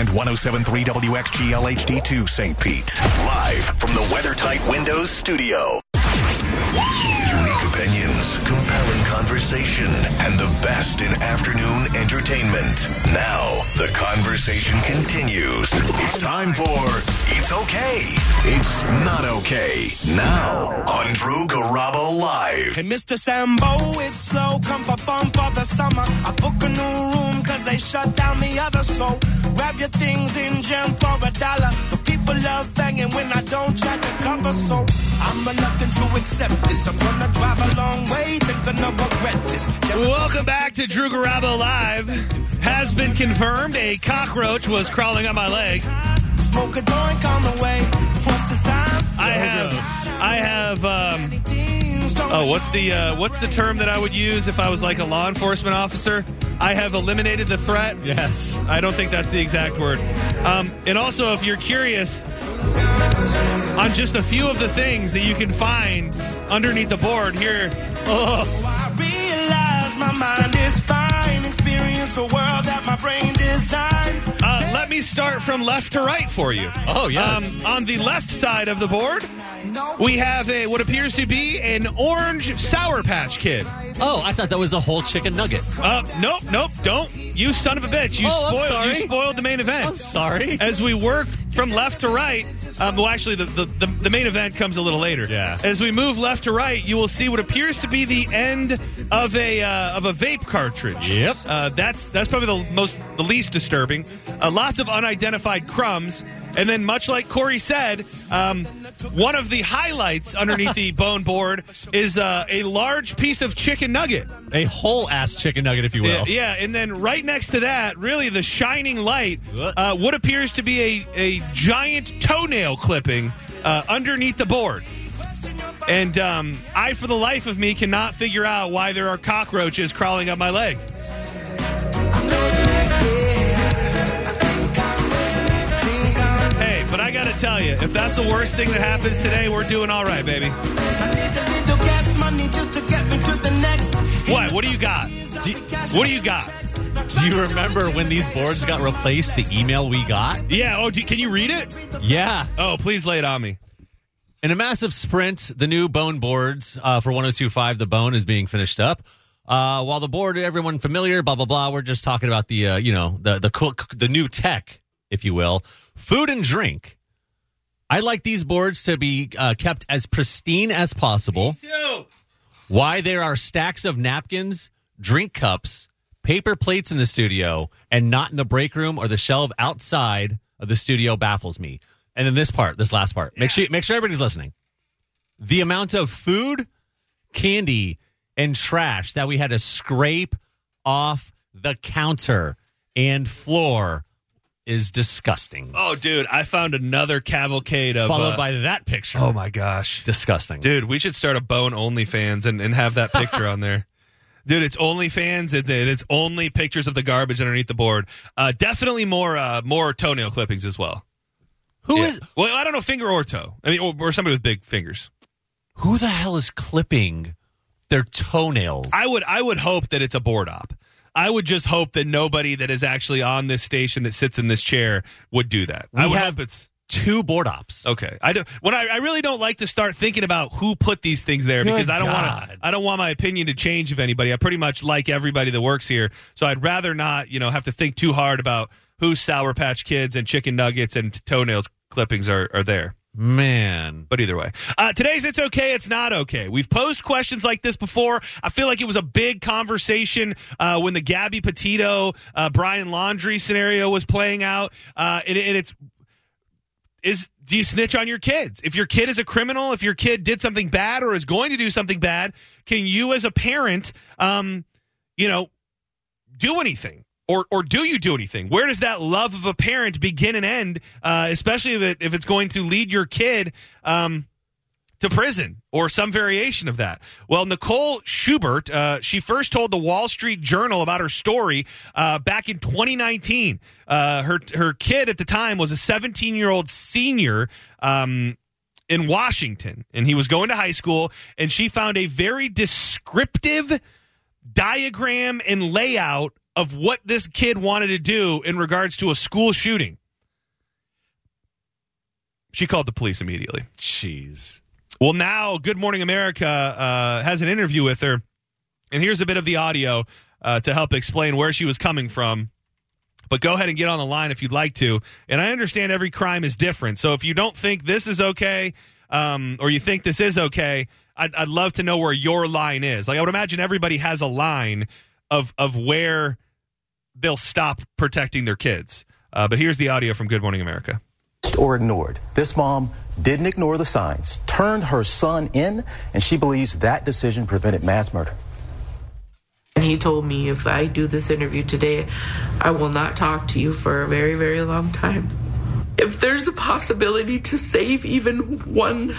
and 1073 WXGL HD2 St. Pete. Live from the WeatherTight Windows studio. Opinions, compelling conversation, and the best in afternoon entertainment. Now, the conversation continues. It's time for It's Okay. It's Not Okay. Now, on Drew Garabo Live. Hey, Mr. Sambo, it's slow. Come for fun for the summer. I book a new room cause they shut down the other. So grab your things in jam for a dollar. The people love banging when I don't try to cover. So I'm reluctant to accept this. I'm gonna drive a long way. Think gonna regret this. Welcome back to Drew Garabo Live. Has been confirmed a cockroach was crawling on my leg. Smoke a joint on the way. What's the time? I have, I have. Um, oh, what's the uh, what's the term that I would use if I was like a law enforcement officer? I have eliminated the threat. Yes. I don't think that's the exact word. Um, and also, if you're curious on just a few of the things that you can find underneath the board here, oh, I realize my mind is fine. Experience a world that my brain designed. uh, let me start from left to right for you. Oh, yes. Um, on the left side of the board, we have a what appears to be an orange Sour Patch Kid. oh, I thought that was a whole chicken nugget. Uh, nope, nope, don't. You son of a bitch. You Oh, I'm spoiled sorry. you spoiled the main event. I'm sorry. As we work from left to right, um, well, actually, the, the, the, the main event comes a little later. Yeah. As we move left to right, you will see what appears to be the end of a uh, of a vape cartridge. Yep. Uh, that's that's probably the most the least disturbing. Uh, lots of unidentified crumbs, and then much like Corey said, um, one of the highlights underneath the bone board is uh, a large piece of chicken nugget. A whole ass chicken nugget, if you will. Yeah, yeah, and then right next to that, really the shining light, uh, what appears to be a, a giant toenail clipping uh, underneath the board. And um, I, for the life of me, cannot figure out why there are cockroaches crawling up my leg. Tell you, if that's the worst thing that happens today, we're doing all right, baby. I need a little gas money just to get me to the next. What? What do you got? Do, What do you got? do you remember when these boards got replaced? The email we got? Yeah. Oh, do, can you read it? Yeah. Oh, please lay it on me. In a massive sprint, the new bone boards uh, for 1025 The Bone is being finished up. Uh, while the board, everyone familiar, blah blah blah. We're just talking about the uh, you know the the cool, the new tech, if you will, food and drink. I like these boards to be uh, kept as pristine as possible. Why there are stacks of napkins, drink cups, paper plates in the studio, and not in the break room or the shelf outside of the studio baffles me. And then this part, this last part, make sure make sure everybody's listening. The amount of food, candy, and trash that we had to scrape off the counter and floor is disgusting. Oh, dude, I found another cavalcade of. Followed uh, by that picture. oh my gosh, disgusting. dude, we should start a Bone OnlyFans and, and have that picture on there. Dude, it's OnlyFans. It, it's only pictures of the garbage underneath the board. Uh, definitely more uh, more toenail clippings as well. Who Yeah. is Well, I don't know, finger or toe. I mean, or, or somebody with big fingers. who the hell is clipping their toenails? I would I would hope that it's a board op. I would just hope that nobody that is actually on this station that sits in this chair would do that. I We would have- hope it's Two board ops. Okay, I don't. When I, I really don't like to start thinking about who put these things there Good because I don't want to. I don't want my opinion to change of anybody. I pretty much like everybody that works here, so I'd rather not, you know, have to think too hard about whose Sour Patch Kids and chicken nuggets and toenails clippings are are there. Man. But either way, uh, today's it's okay, it's not okay. We've posed questions like this before. I feel like it was a big conversation uh, when the Gabby Petito uh, Brian Laundrie scenario was playing out, uh, and, and it's is do you snitch on your kids? If your kid is a criminal, if your kid did something bad or is going to do something bad, can you as a parent, um, you know, do anything? Or, or do you do anything? Where does that love of a parent begin and end? Uh, especially if, it, if it's going to lead your kid um, to prison or some variation of that. Well, Nicole Schubert, uh, she first told the Wall Street Journal about her story uh, back in 2019. Uh, her her kid at the time was a 17 year old senior. Um, in Washington, and he was going to high school, and she found a very descriptive diagram and layout of what this kid wanted to do in regards to a school shooting. She called the police immediately. Jeez. Well, now Good Morning America uh, has an interview with her, and here's a bit of the audio uh, to help explain where she was coming from. But go ahead and get on the line if you'd like to. And I understand every crime is different. So if you don't think this is okay, um, or you think this is okay, I'd, I'd love to know where your line is. Like I would imagine everybody has a line of of where they'll stop protecting their kids. Uh, but here's the audio from Good Morning America. or ignored. This mom didn't ignore the signs, turned her son in, and she believes that decision prevented mass murder. And he told me if I do this interview today, I will not talk to you for a very, very long time. If there's a possibility to save even one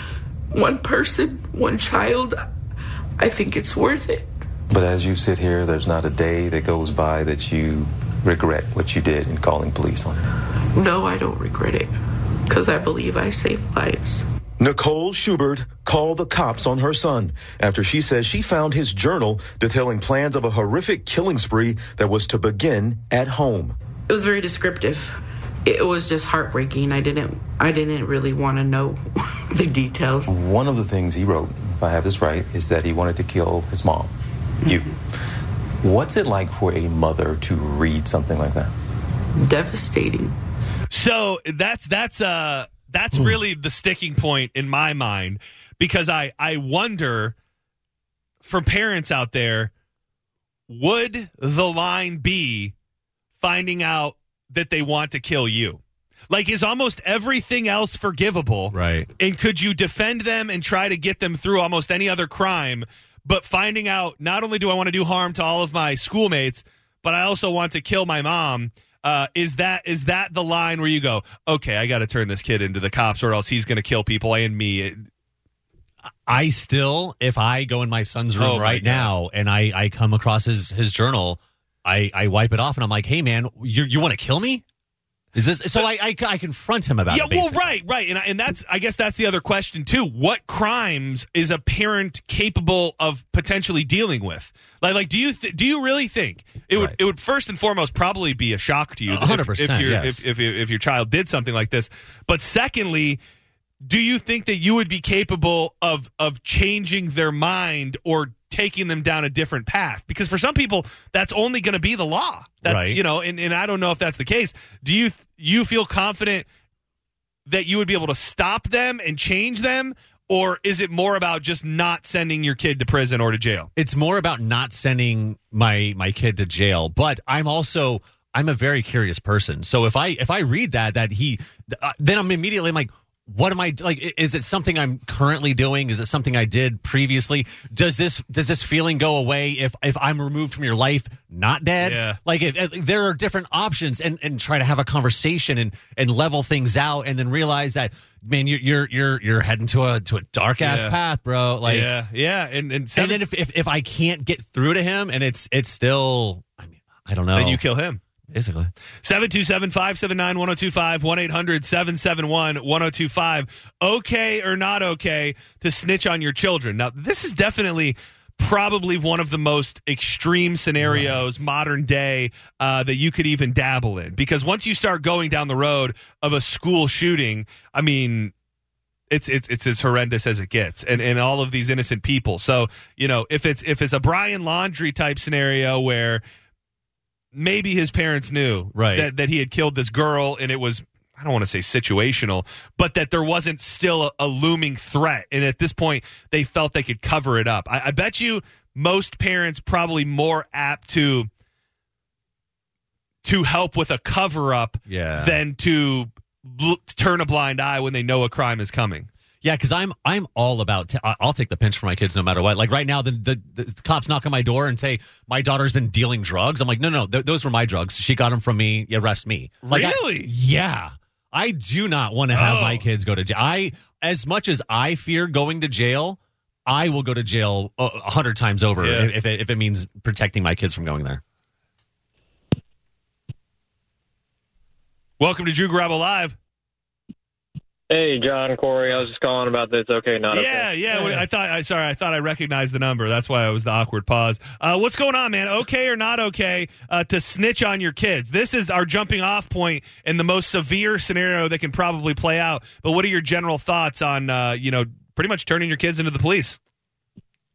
one person, one child, I think it's worth it. But as you sit here, there's not a day that goes by that you regret what you did in calling police on him. No, I don't regret it because I believe I saved lives. Nicole Schubert called the cops on her son after she says she found his journal detailing plans of a horrific killing spree that was to begin at home. It was very descriptive. It was just heartbreaking. I didn't I didn't really want to know the details. One of the things he wrote, if I have this right, is that he wanted to kill his mom, you. What's it like for a mother to read something like that? Devastating. So that's that's uh that's really the sticking point in my mind because I I wonder for parents out there would the line be finding out that they want to kill you? Like is almost everything else forgivable? Right. And could you defend them and try to get them through almost any other crime, but finding out not only do I want to do harm to all of my schoolmates, but I also want to kill my mom? Uh, is that is that the line where you go, okay, I got to turn this kid into the cops, or else he's going to kill people and me? I still, if I go in my son's room Oh, right now and I, I come across his, his journal, I, I wipe it off and I'm like, hey, man, you, you want to kill me? Is this so? I, I, I confront him about yeah, it. well, right, right, and and that's I guess that's the other question too. What crimes is a parent capable of potentially dealing with? Like, like do you th- do you really think it would Right. it would first and foremost probably be a shock to you if, if, yes. if, if, if your child did something like this? But secondly, do you think that you would be capable of of changing their mind or taking them down a different path. Because for some people that's only going to be the law. That's Right. you know and, and i don't know if that's the case. Do you you feel confident that you would be able to stop them and change them? Or is it more about just not sending your kid to prison or to jail? It's more about not sending my my kid to jail. But i'm also i'm a very curious person. So if i if i read that that he uh, then i'm immediately I'm like what am i like is it something i'm currently doing? Is it something i did previously? Does this does this feeling go away if if i'm removed from your life not dead? Yeah. like if, if there are different options and and try to have a conversation and and level things out and then realize that man you're you're you're, you're heading to a to a dark ass Yeah. path bro. Like yeah. Yeah. And and, and then if, if if I can't get through to him and it's it's still I mean I don't know. then you kill him basically. 727-579-1025 1-800-771-1025 okay or not okay to snitch on your children? Now this is definitely probably one of the most extreme scenarios modern day uh, that you could even dabble in. Because once you start going down the road of a school shooting i mean it's it's it's as horrendous as it gets and and all of these innocent people. So you know if it's if it's a brian laundrie type scenario where maybe his parents knew Right. that, that he had killed this girl and it was I don't want to say situational, but that there wasn't still a, a looming threat. And at this point, they felt they could cover it up. I, I bet you most parents probably more apt to to help with a cover up Yeah. than to bl- turn a blind eye when they know a crime is coming. Yeah, because I'm I'm all about. T- I- I'll take the pinch for my kids no matter what. Like right now, the, the the cops knock on my door and say my daughter's been dealing drugs. I'm like, no, no, th- those were my drugs. She got them from me. Arrest me. Like, I- Really? yeah. I do not want to have Oh. my kids go to jail. I, as much as I fear going to jail, I will go to jail a hundred times over Yeah. if, if it, if it means protecting my kids from going there. Welcome to Drew Garabo Live. Hey, John, Corey. I was just calling about this. Okay, not Yeah, okay. yeah. Yeah. I thought. I sorry. I thought I recognized the number. That's why it was the awkward pause. Uh, what's going on, man? Okay or not okay uh, to snitch on your kids? This is our jumping off point in the most severe scenario that can probably play out. But what are your general thoughts on uh, you know pretty much turning your kids into the police?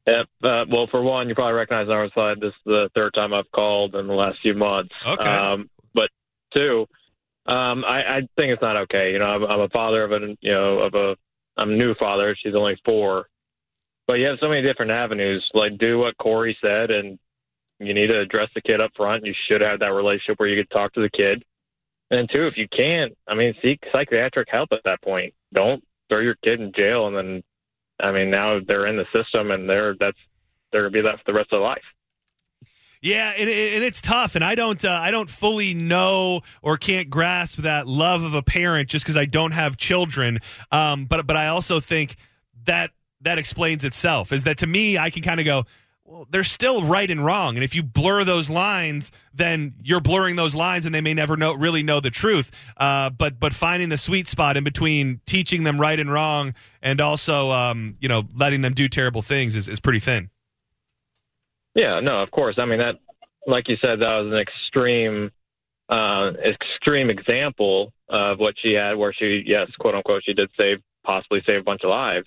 Yep. Uh, well, for one, you probably recognize on our side. This is the third time I've called in the last few months. Okay. Um, but two, um, I, I think it's not okay. You know, I'm, I'm a father of a, you know, of a, I'm a new father. She's only four, but you have so many different avenues. Like, do what Corey said, and you need to address the kid up front. You should have that relationship where you could talk to the kid. And two, if you can't, I mean, seek psychiatric help at that point. Don't throw your kid in jail and then I mean, now they're in the system, and they're that's they're gonna be that for the rest of their life. Yeah, and, and it's tough, and I don't uh, I don't fully know or can't grasp that love of a parent just because I don't have children. Um, but but I also think that that explains itself. Is that to me I can kind of go. Well, they're still right and wrong, and if you blur those lines, then you're blurring those lines, and they may never know really know the truth. Uh, but but finding the sweet spot in between teaching them right and wrong, and also um, you know letting them do terrible things is, is pretty thin. Yeah, no, of course. I mean that, like you said, that was an extreme, uh, extreme example of what she had, where she, yes, quote unquote, she did save, possibly save a bunch of lives,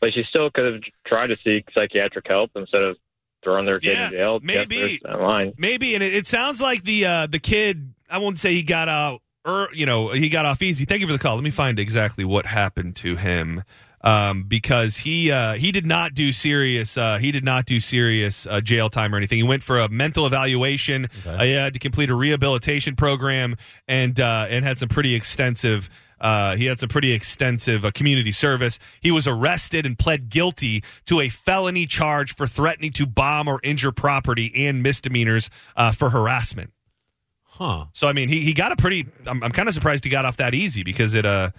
but she still could have tried to seek psychiatric help instead of throwing their kid Yeah, in jail. maybe. Yes, there's that line. Maybe, and it, it sounds like the uh, the kid. I won't say he got out, or you know, he got off easy. Thank you for the call. Let me find exactly what happened to him, um, because he uh, he did not do serious. Uh, he did not do serious uh, jail time or anything. He went for a mental evaluation. Uh, he had to complete a rehabilitation program, and uh, and had some pretty extensive. Uh, he had some pretty extensive uh, community service. He was arrested and pled guilty to a felony charge for threatening to bomb or injure property and misdemeanors uh, for harassment. Huh. So I mean, he, he got a pretty. I'm, I'm kind of surprised he got off that easy because it uh,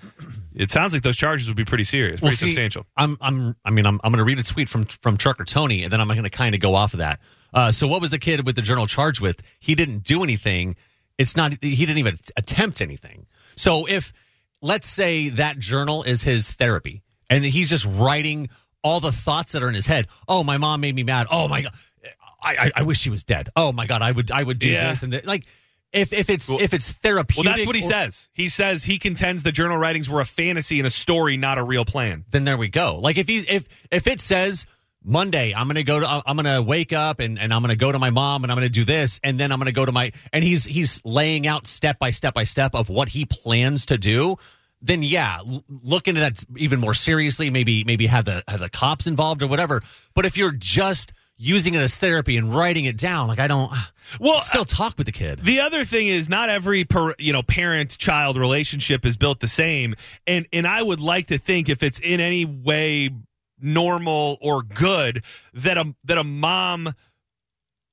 it sounds like those charges would be pretty serious, pretty Well, see, substantial. I'm, I'm, I mean, I'm, I'm going to read a tweet from from Trucker Tony, and then I'm going to kind of go off of that. Uh, so, what was the kid with the journal charged with? He didn't do anything. It's not. He didn't even attempt anything. So, if let's say that journal is his therapy, and he's just writing all the thoughts that are in his head. Oh, my mom made me mad. Oh my god, I, I, I wish she was dead. Oh my god, I would, I would do Yeah. this and that. like. If, if it's Well- if it's therapeutic, Well, that's what he or- says. He says he contends the journal writings were a fantasy and a story, not a real plan. then there we go. Like if he's if if it says Monday, I'm gonna go to uh, I'm gonna wake up and, and I'm gonna go to my mom and I'm gonna do this and then I'm gonna go to my and he's he's laying out step by step by step of what he plans to do. Then yeah, look into that even more seriously. Maybe maybe have the have the cops involved or whatever. But if you're just using it as therapy and writing it down, like I don't. Well, still talk with the kid. The other thing is not every per, you know parent child relationship is built the same, and and I would like to think if it's in any way normal or good that a that a mom,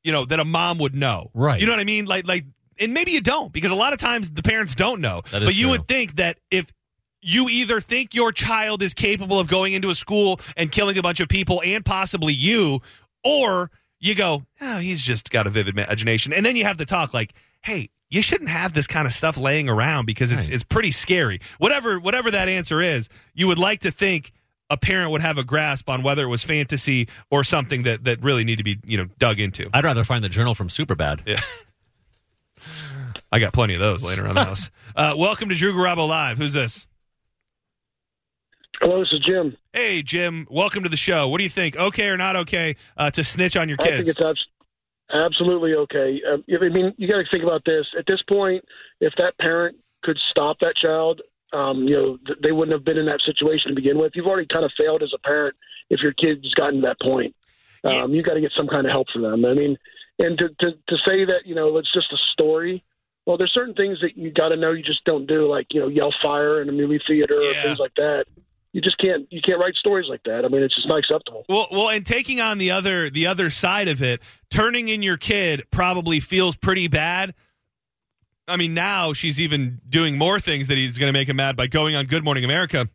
you know, that a mom would know, Right. You know what I mean? Like like, and maybe you don't because a lot of times the parents don't know, That is but you true. would think that if. You either think your child is capable of going into a school and killing a bunch of people and possibly you, or you go, oh, he's just got a vivid imagination. And then you have the talk like, hey, you shouldn't have this kind of stuff laying around because it's Right. it's pretty scary. Whatever whatever that answer is, you would like to think a parent would have a grasp on whether it was fantasy or something that that really need to be, you know, dug into. I'd rather find the journal from Superbad. Yeah. I got plenty of those laying around the house. Uh, welcome to Drew Garabo Live. Who's this? Hello, this is Jim. Hey, Jim. Welcome to the show. What do you think? Okay or not okay uh, to snitch on your kids? I think it's abs- absolutely okay. Um, I mean, you got to think about this. At this point, if that parent could stop that child, um, you know, th- they wouldn't have been in that situation to begin with. You've already kind of failed as a parent if your kid's gotten to that point. Um, You got to get some kind of help for them. I mean, and to, to to say that you know it's just a story. Well, there's certain things that you got to know you just don't do, like you know, yell fire in a movie theater Yeah. or things like that. You just can't you can't write stories like that. I mean, it's just not acceptable. Well, well, and taking on the other the other side of it, turning in your kid probably feels pretty bad. I mean, now she's even doing more things that he's going to make him mad by going on Good Morning America.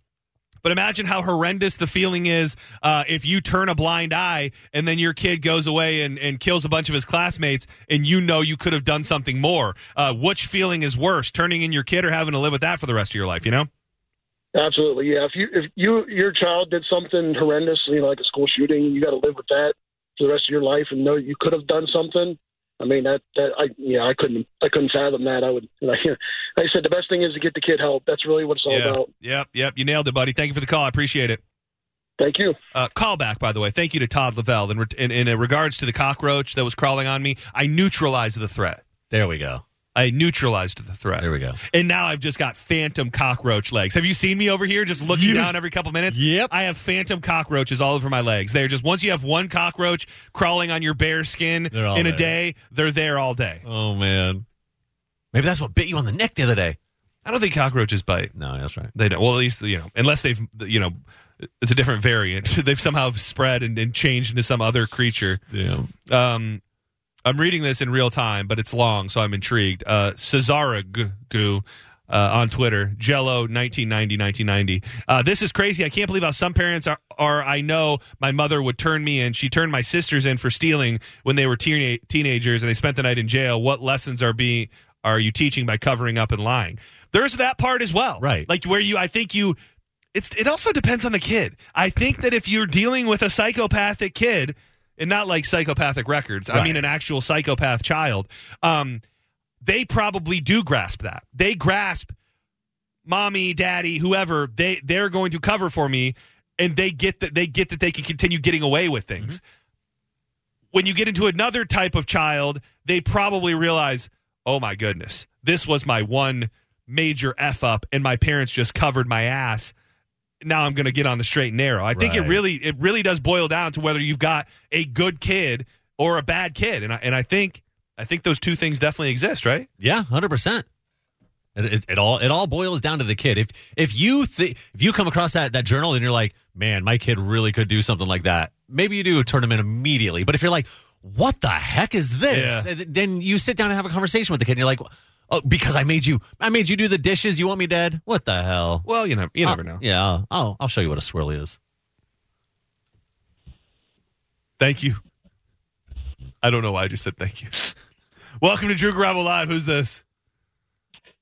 But imagine how horrendous the feeling is uh, if you turn a blind eye and then your kid goes away and, and kills a bunch of his classmates and you know you could have done something more. Uh, which feeling is worse, turning in your kid or having to live with that for the rest of your life, you know? Absolutely, yeah. If you if you your child did something horrendous, you know, like a school shooting, you got to live with that for the rest of your life, and know you could have done something. I mean, that that I yeah, I couldn't I couldn't fathom that. I would like I said, the best thing is to get the kid help. That's really what it's all yeah. about. Yep, yep. You nailed it, buddy. Thank you for the call. I appreciate it. Thank you. Uh, call back, by the way. Thank you to Todd Lavelle. In, in, in regards to the cockroach that was crawling on me, I neutralized the threat. There we go. I neutralized the threat. There we go. And now I've just got phantom cockroach legs. Have you seen me over here just looking You- down every couple minutes? Yep. I have phantom cockroaches all over my legs. They're just once you have one cockroach crawling on your bare skin in a there. day, they're there all day. Oh man. Maybe that's what bit you on the neck the other day. I don't think cockroaches bite. No, that's right. They don't. Well, at least you know, unless they've you know, it's a different variant. they've somehow spread and, and changed into some other creature. Yeah. Um, I'm reading this in real time, but it's long, so I'm intrigued. Uh, Cesaragu uh, on Twitter, Jello 1990 1990. Uh, this is crazy. I can't believe how some parents are, are. I know my mother would turn me in. She turned my sisters in for stealing when they were teena- teenagers, and they spent the night in jail. What lessons are being are you teaching by covering up and lying? There's that part as well, Right. Like where you, I think you. It's, it also depends on the kid. I think that if you're dealing with a psychopathic kid, and not like psychopathic records, I mean an actual psychopath child, um, they probably do grasp that. They grasp mommy, daddy, whoever, they they're going to cover for me and they get that they get that they can continue getting away with things. When you get into another type of child, they probably realize, "Oh my goodness, this was my one major f up and my parents just covered my ass." Now I'm going to get on the straight and narrow. I think it really it really does boil down to whether you've got a good kid or a bad kid. And I, and I think I think those two things definitely exist, right? Yeah, hundred percent. It, it, all it all boils down to the kid. If if you th- if you come across that that journal and you're like, man, my kid really could do something like that, maybe you do turn him in immediately. But if you're like, what the heck is this? Yeah. Then you sit down and have a conversation with the kid. and You're like, oh, because I made you I made you do the dishes. You want me dead? What the hell? Well, you know, you never Uh, know. Yeah, I'll, I'll I'll show you what a swirly is. Thank you. I don't know why I just said thank you. Welcome to Drew Garabo Live. Who's this?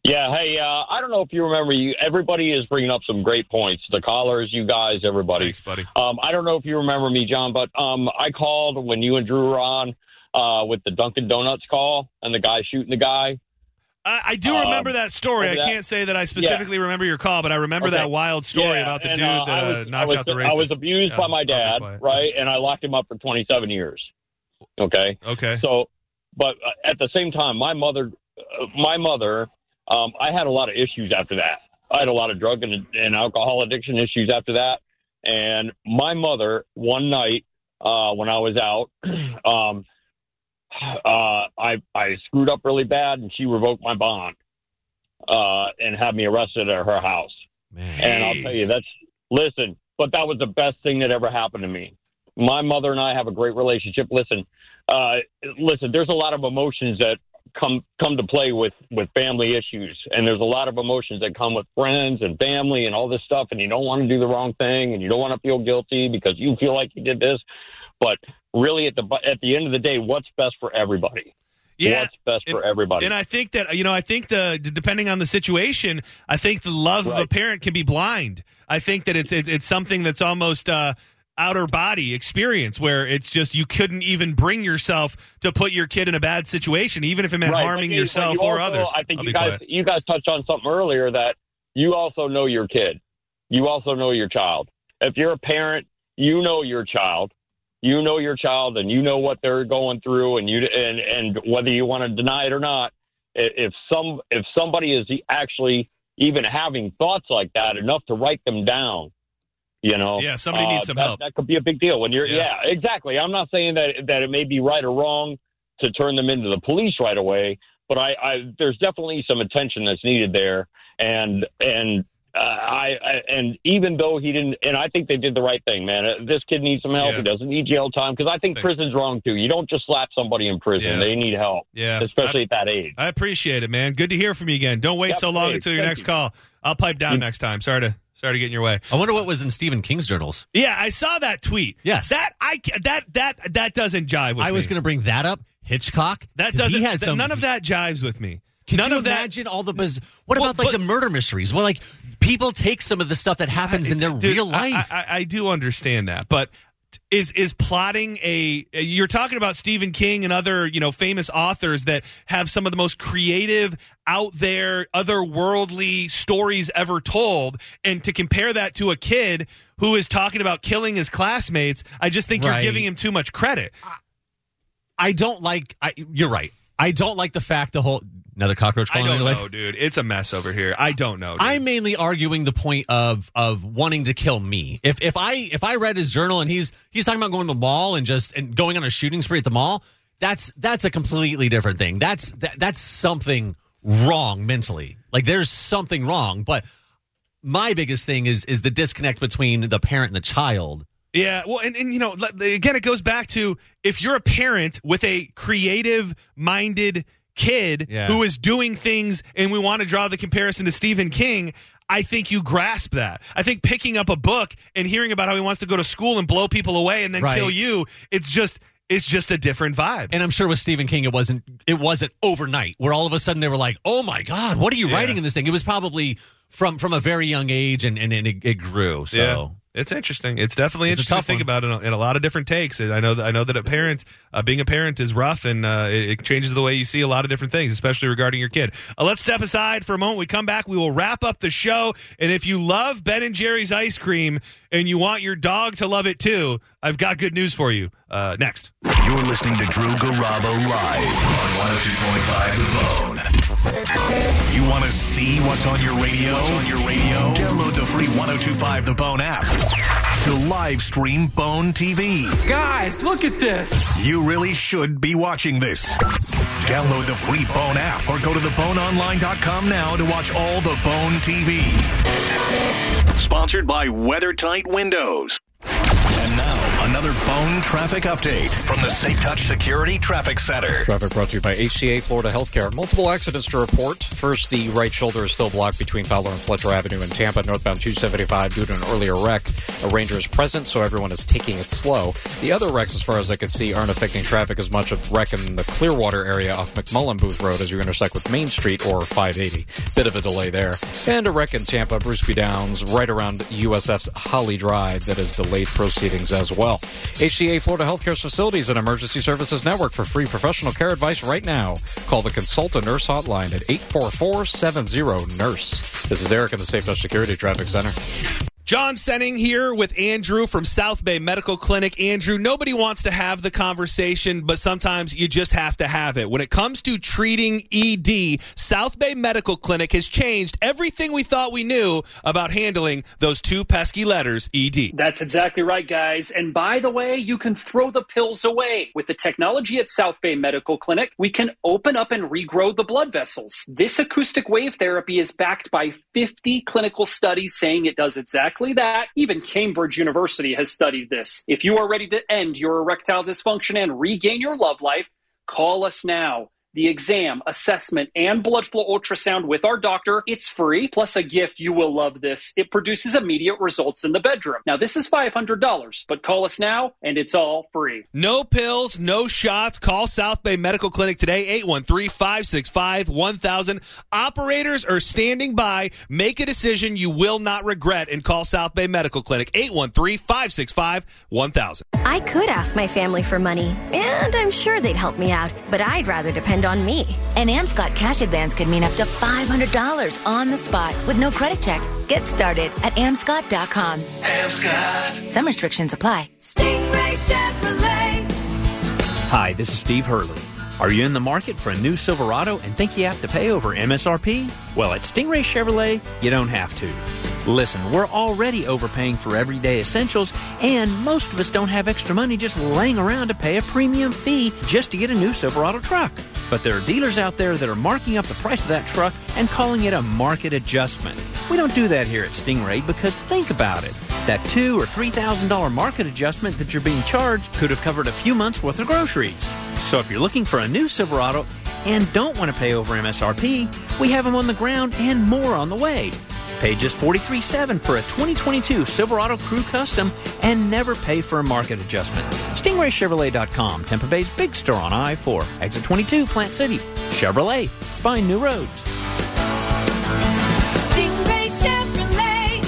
Yeah, hey, uh, I don't know if you remember, you everybody is bringing up some great points. The callers, you guys, everybody. Thanks, buddy. Um, I don't know if you remember me, John, but um, I called when you and Drew were on uh, with the Dunkin' Donuts call and the guy shooting the guy. I, I do Um, remember that story. I that? can't say that I specifically remember your call, but I remember Okay. that wild story Yeah, about the and, dude uh, that uh, was, knocked was, out the race. I was abused Yeah, by my dad, right? And I locked him up for 27 years. Okay. Okay. So, but uh, at the same time, my mother, uh, my mother, um, I had a lot of issues after that. I had a lot of drug and, and alcohol addiction issues after that. And my mother, one night uh, when I was out, um, uh, I I screwed up really bad, and she revoked my bond uh, and had me arrested at her house. Man. And I'll tell you, that's listen, but that was the best thing that ever happened to me. My mother and I have a great relationship. Listen, uh, listen, there's a lot of emotions that come come to play with with family issues, and there's a lot of emotions that come with friends and family and all this stuff. And you don't want to do the wrong thing, and you don't want to feel guilty because you feel like you did this. But really, at the at the end of the day, what's best for everybody? Yeah. what's best for everybody? And I think that you know, I think the depending on the situation, I think the love of a parent can be blind. I think that it's it, it's something that's almost uh, outer body experience where it's just you couldn't even bring yourself to put your kid in a bad situation, even if it meant Right, harming yourself you or also- others. I think I'll you guys quiet. you guys touched on something earlier that you also know your kid. You also know your child. If you're a parent, you know your child. You know your child, and you know what they're going through, and you and and whether you want to deny it or not. If some if somebody is actually even having thoughts like that enough to write them down, you know, Yeah, somebody uh, needs some that, help. That could be a big deal when you're. Yeah. Yeah. exactly. I'm not saying that that it may be right or wrong to turn them into the police right away, but I, I there's definitely some attention that's needed there, and and. Uh, I, I and even though he didn't, and I think they did the right thing, man. Uh, This kid needs some help. Yeah. He doesn't need jail time because I think Thanks. prison's wrong too. You don't just slap somebody in prison; Yeah. they need help, Yeah, especially at that age. I appreciate it, man. Good to hear from you again. Don't wait Yep, so long hey, until your next you. call. I'll pipe down next time. Sorry to sorry to get in your way. I wonder what was in Stephen King's journals. Yeah, I saw that tweet. Yes. that I that that that doesn't jive with I me. was going to bring that up. Hitchcock. That doesn't. He had some. none of that jives with me. Could None you of that- imagine all the biz- What Well, about like but- the murder mysteries? Well, like people take some of the stuff that happens in their Dude, real life. I, I, I do understand that, but is is plotting a you're talking about Stephen King and other you know famous authors that have some of the most creative out there otherworldly stories ever told and to compare that to a kid who is talking about killing his classmates I just think you're giving him too much credit I don't like. I, you're right. I don't like the fact the whole another cockroach. I don't know dude it's a mess over here I don't know dude. I'm mainly arguing the point of of wanting to kill me. If if I if I read his journal and he's he's talking about going to the mall and just and going on a shooting spree at the mall, that's that's a completely different thing. That's that, that's something wrong mentally. Like there's something wrong. But my biggest thing is is the disconnect between the parent and the child. Yeah, well, and, and you know, again, it goes back to if you're a parent with a creative minded kid Yeah. who is doing things, and we want to draw the comparison to Stephen King. I think you grasp that. I think picking up a book and hearing about how he wants to go to school and blow people away and then Right. kill you, it's just it's just a different vibe. And I'm sure with Stephen King, it wasn't it wasn't overnight where all of a sudden they were like, "Oh my God, what are you Yeah. writing in this thing?" It was probably from from a very young age, and and, and it, it grew. So. It's interesting. It's definitely It's interesting to think one. about in a, in a lot of different takes. I know that I know that a parent, uh, being a parent, is rough, and uh, it, it changes the way you see a lot of different things, especially regarding your kid. Uh, let's step aside for a moment. We come back. We will wrap up the show. And if you love Ben and Jerry's ice cream and you want your dog to love it too, I've got good news for you. Uh, next. You're listening to Drew Garabo live on 102.5 The Bone. You want to see what's on your radio? on your radio? Download the free 1025 The Bone app to live stream Bone TV. Guys, look at this. You really should be watching this. Download the free Bone app or go to theboneonline.com now to watch all the Bone TV. Sponsored by WeatherTight Windows. Another Bone traffic update from the Safe Touch Security Traffic Center. Traffic brought to you by HCA Florida Healthcare. Multiple accidents to report. First, the right shoulder is still blocked between Fowler and Fletcher Avenue in Tampa, northbound 275 due to an earlier wreck. A ranger is present, so everyone is taking it slow. The other wrecks, as far as I can see, aren't affecting traffic as much of wreck in the Clearwater area off McMullen Booth Road as you intersect with Main Street or 580. Bit of a delay there. And a wreck in Tampa, Bruce B. Downs, right around USF's Holly Drive that has delayed proceedings as well. HCA Florida Healthcare's facilities and emergency services network for free professional care advice right now. Call the Consult a Nurse hotline at 844-70-NURSE. This is Eric in the Safe Touch Security Traffic Center. John Senning here with Andrew from South Bay Medical Clinic. Andrew, nobody wants to have the conversation, but sometimes you just have to have it. When it comes to treating ED, South Bay Medical Clinic has changed everything we thought we knew about handling those two pesky letters, ED. That's exactly right, guys. And by the way, you can throw the pills away. With the technology at South Bay Medical Clinic, we can open up and regrow the blood vessels. This acoustic wave therapy is backed by 50 clinical studies saying it does exactly that. Even Cambridge University has studied this. If you are ready to end your erectile dysfunction and regain your love life, call us now. The exam, assessment, and blood flow ultrasound with our doctor, it's free, plus a gift. You will love this. It produces immediate results in the bedroom. Now, this is $500, but call us now and it's all free. No pills, no shots. Call South Bay Medical Clinic today, 813 565 1000. Operators are standing by. Make a decision you will not regret and call South Bay Medical Clinic, 813 565 1000. I could ask my family for money, and I'm sure they'd help me out, but I'd rather depend on me. An Amscot cash advance could mean up to $500 on the spot with no credit check. Get started at amscot.com. Amscot. Some restrictions apply. Stingray Chevrolet. Hi, this is Steve Hurley. Are you in the market for a new Silverado and think you have to pay over MSRP? Well, at Stingray Chevrolet, you don't have to. Listen, we're already overpaying for everyday essentials, and most of us don't have extra money just laying around to pay a premium fee just to get a new Silverado truck. But there are dealers out there that are marking up the price of that truck and calling it a market adjustment. We don't do that here at Stingray because think about it. That two or three thousand dollar market adjustment that you're being charged could have covered a few months worth of groceries. So if you're looking for a new Silverado and don't want to pay over MSRP, we have them on the ground and more on the way. Pay just $43.7 for a 2022 Silverado Crew Custom and never pay for a market adjustment. StingrayChevrolet.com, Tampa Bay's big store on I-4, exit 22, Plant City. Chevrolet, find new roads. Stingray Chevrolet.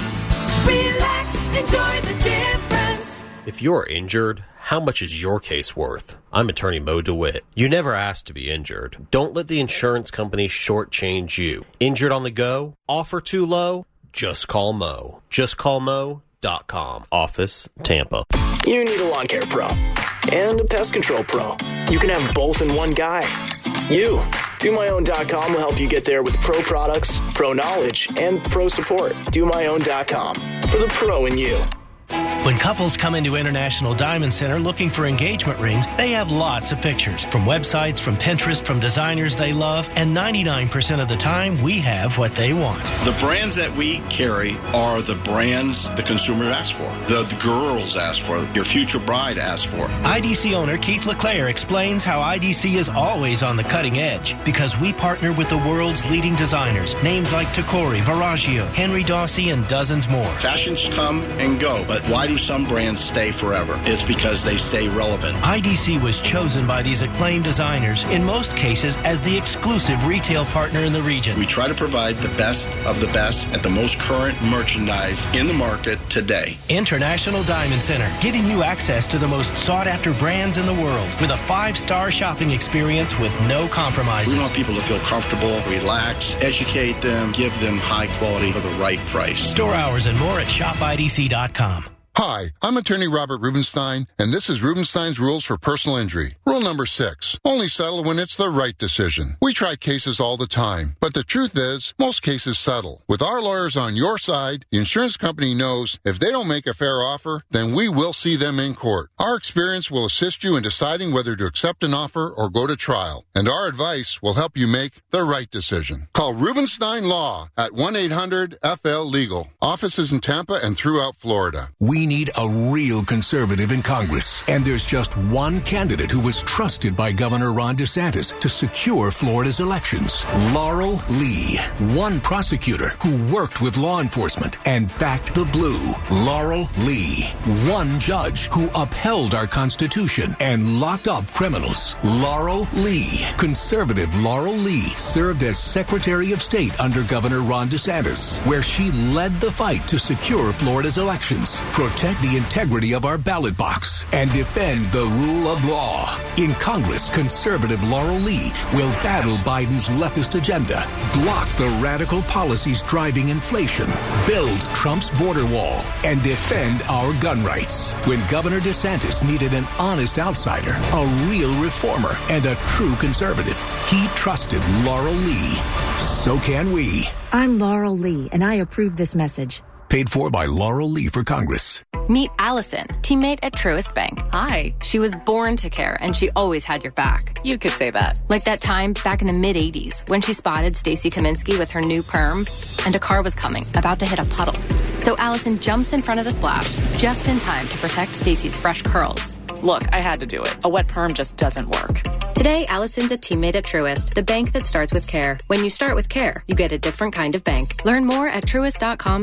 Relax, enjoy the difference. If you're injured, how much is your case worth? I'm attorney Mo DeWitt. You never asked to be injured. Don't let the insurance company shortchange you. Injured on the go? Offer too low? Just call Mo. JustCallMo.com. Office, Tampa. You need a lawn care pro and a pest control pro. You can have both in one guy. You. DoMyOwn.com will help you get there with pro products, pro knowledge, and pro support. DoMyOwn.com for the pro in you. When couples come into International Diamond Center looking for engagement rings, they have lots of pictures from websites, from Pinterest, from designers they love, and 99% of the time, we have what they want. The brands that we carry are the brands the consumer asks for, the, the girls ask for, your future bride asks for. IDC owner Keith LeClaire explains how IDC is always on the cutting edge because we partner with the world's leading designers, names like Tacori, Verragio, Henri Daussi, and dozens more. Fashions come and go, but why do some brands stay forever? It's because they stay relevant. IDC was chosen by these acclaimed designers, in most cases, as the exclusive retail partner in the region. We try to provide the best of the best at the most current merchandise in the market today. International Diamond Center, giving you access to the most sought after brands in the world with a five star shopping experience with no compromises. We want people to feel comfortable, relax, educate them, give them high quality for the right price. Store hours and more at shopidc.com. Hi, I'm attorney Robert Rubenstein, and this is Rubenstein's Rules for Personal Injury. Rule number six, only settle when it's the right decision. We try cases all the time, but the truth is, most cases settle. With our lawyers on your side, the insurance company knows if they don't make a fair offer, then we will see them in court. Our experience will assist you in deciding whether to accept an offer or go to trial, and our advice will help you make the right decision. Call Rubenstein Law at 1-800-FL-LEGAL. Offices in Tampa and throughout Florida. We need a real conservative in Congress. And there's just one candidate who was trusted by Governor Ron DeSantis to secure Florida's elections Laurel Lee. One prosecutor who worked with law enforcement and backed the blue. Laurel Lee. One judge who upheld our Constitution and locked up criminals. Laurel Lee. Conservative Laurel Lee served as Secretary of State under Governor Ron DeSantis, where she led the fight to secure Florida's elections protect the integrity of our ballot box, and defend the rule of law. In Congress, conservative Laurel Lee will battle Biden's leftist agenda, block the radical policies driving inflation, build Trump's border wall, and defend our gun rights. When Governor DeSantis needed an honest outsider, a real reformer, and a true conservative, he trusted Laurel Lee. So can we. I'm Laurel Lee, and I approve this message. Paid for by Laurel Lee for Congress. Meet Allison, teammate at Truist Bank. Hi. She was born to care and she always had your back. You could say that. Like that time back in the mid 80s when she spotted Stacy Kaminsky with her new perm and a car was coming, about to hit a puddle. So Allison jumps in front of the splash just in time to protect Stacy's fresh curls. Look, I had to do it. A wet perm just doesn't work. Today, Allison's a teammate at Truist, the bank that starts with care. When you start with care, you get a different kind of bank. Learn more at truist.com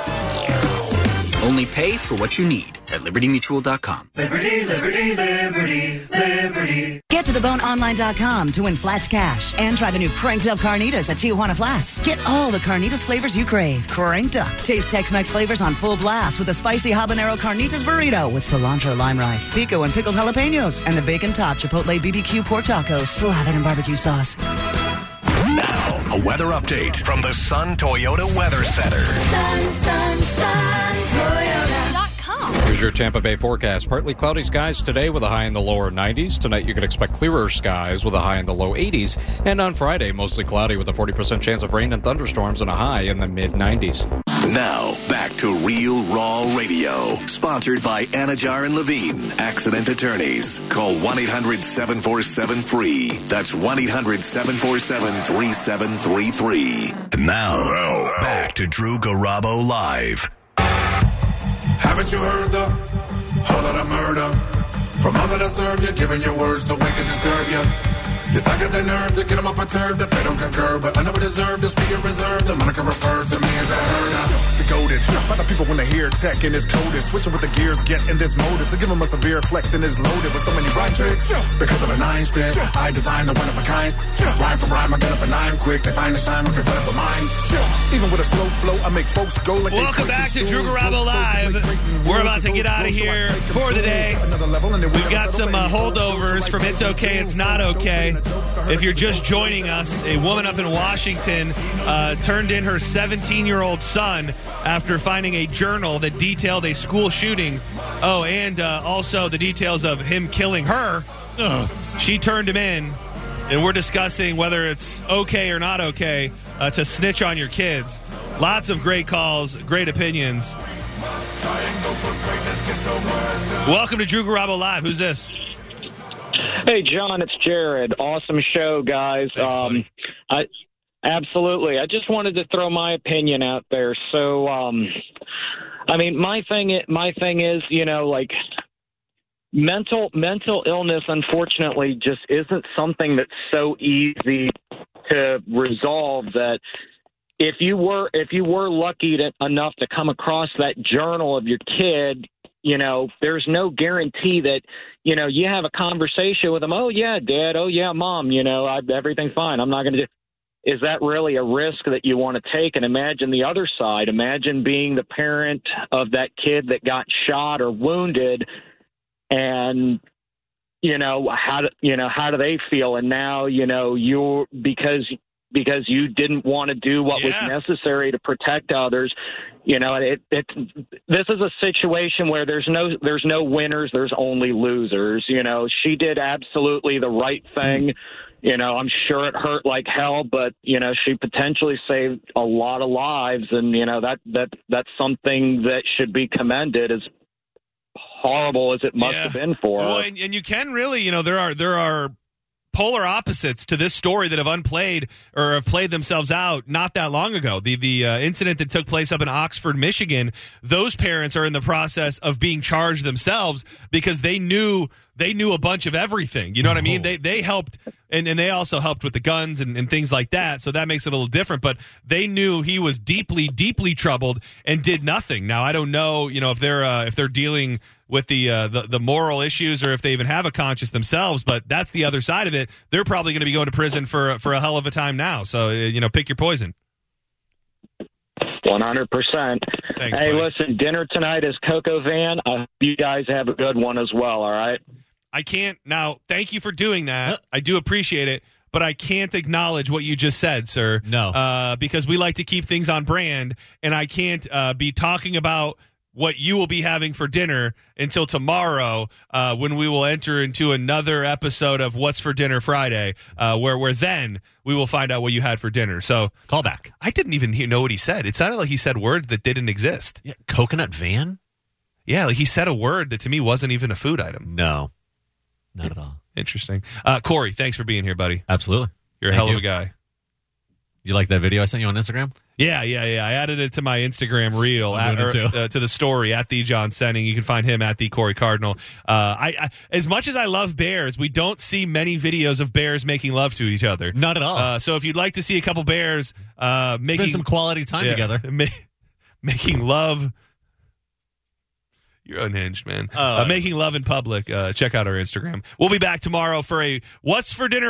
Only pay for what you need at libertymutual.com. Liberty, liberty, liberty, liberty. Get to theboneonline.com to win Flats cash and try the new Cranked Up Carnitas at Tijuana Flats. Get all the Carnitas flavors you crave. Cranked Up. Taste Tex-Mex flavors on full blast with a spicy habanero Carnitas burrito with cilantro lime rice, pico and pickled jalapenos, and the bacon top Chipotle BBQ pork tacos slathered in barbecue sauce. Now, a weather update from the Sun Toyota Weather Center. Sun, sun, sun. Here's your Tampa Bay forecast. Partly cloudy skies today with a high in the lower 90s. Tonight you can expect clearer skies with a high in the low 80s. And on Friday, mostly cloudy with a 40% chance of rain and thunderstorms and a high in the mid 90s. Now, back to Real Raw Radio. Sponsored by Anidjar and Levine, accident attorneys. Call 1 800 747 free. That's 1 800 747 3733. And now, back to Drew Garabo Live. Haven't you heard the whole lot of murder? From all that I serve you, giving your words to wake and disturb you. Yes, I got the nerve to get them up perturbed if they don't concur, but I never deserve to speak in reserve. The moniker referred to me as the herder. The goaded. By the people when they hear tech and it's coded, switching with the gears, get in this motive to give them a severe flex and is loaded with so many rhyme tricks. Because of a nine spit, I designed the one of a kind. Rhyme for rhyme, I get up and I'm quick. They find a sign, we can fill up a mind. Even with a slow flow, I make folks go like Welcome back to and Drew. Garabo Live. We're about to get out of here for the day. We've got some uh, holdovers from It's Okay, It's Not Okay. If you're just joining us, a woman up in Washington uh, turned in her 17 year old son after finding a journal that detailed a school shooting. Oh, and uh, also the details of him killing her. She turned him in, and we're discussing whether it's okay or not okay uh, to snitch on your kids. Lots of great calls, great opinions. Welcome to Drew Garabo Live. Who's this? Hey, John, it's Jared. Awesome show, guys. um, I absolutely. I just wanted to throw my opinion out there. So, um, I mean, my thing, my thing is, you know, like mental mental illness. Unfortunately, just isn't something that's so easy to resolve. That if you were if you were lucky to, enough to come across that journal of your kid, you know, there's no guarantee that you know you have a conversation with them. Oh yeah, dad. Oh yeah, mom. You know, I, everything's fine. I'm not going to do. Is that really a risk that you want to take? And imagine the other side. Imagine being the parent of that kid that got shot or wounded, and you know how do, you know how do they feel? And now you know you're because because you didn't want to do what was necessary to protect others. You know, it it this is a situation where there's no there's no winners, there's only losers. You know, she did absolutely the right thing. You know, I'm sure it hurt like hell, but you know, she potentially saved a lot of lives, and you know that that that's something that should be commended. As horrible as it must have been for her. Well, and, and you can really, you know, there are there are polar opposites to this story that have unplayed or have played themselves out not that long ago. The the uh, incident that took place up in Oxford, Michigan. Those parents are in the process of being charged themselves because they knew they knew a bunch of everything. You know what I mean? They they helped and, and they also helped with the guns and, and things like that. So that makes it a little different. But they knew he was deeply, deeply troubled and did nothing. Now I don't know, you know, if they're uh, if they're dealing with the, uh, the the moral issues or if they even have a conscience themselves. But that's the other side of it. They're probably going to be going to prison for for a hell of a time now. So uh, you know, pick your poison. One hundred percent. Thanks, Hey, buddy. listen, dinner tonight is coq au vin. I hope you guys have a good one as well. All right. I can't now. Thank you for doing that. I do appreciate it, but I can't acknowledge what you just said, sir. No, uh, because we like to keep things on brand, and I can't uh, be talking about what you will be having for dinner until tomorrow, uh, when we will enter into another episode of What's for Dinner Friday, uh, where where then we will find out what you had for dinner. So call back. I didn't even hear, know what he said. It sounded like he said words that didn't exist. Yeah, coconut van. Yeah, like he said a word that to me wasn't even a food item. No, not at all. Interesting. Uh, Corey, thanks for being here, buddy. Absolutely. You're a Thank hell of you. a guy. You like that video I sent you on Instagram? Yeah, yeah, yeah. I added it to my Instagram reel at, or, uh, to the story at the John Senning. You can find him at the Corey Cardinal. Uh, I, I as much as I love bears, we don't see many videos of bears making love to each other. Not at all. Uh, so if you'd like to see a couple bears uh, making some quality time Yeah, together. ma- making love. You're unhinged, man. Oh, uh, making love in public. Uh, check out our Instagram. We'll be back tomorrow for a What's for Dinner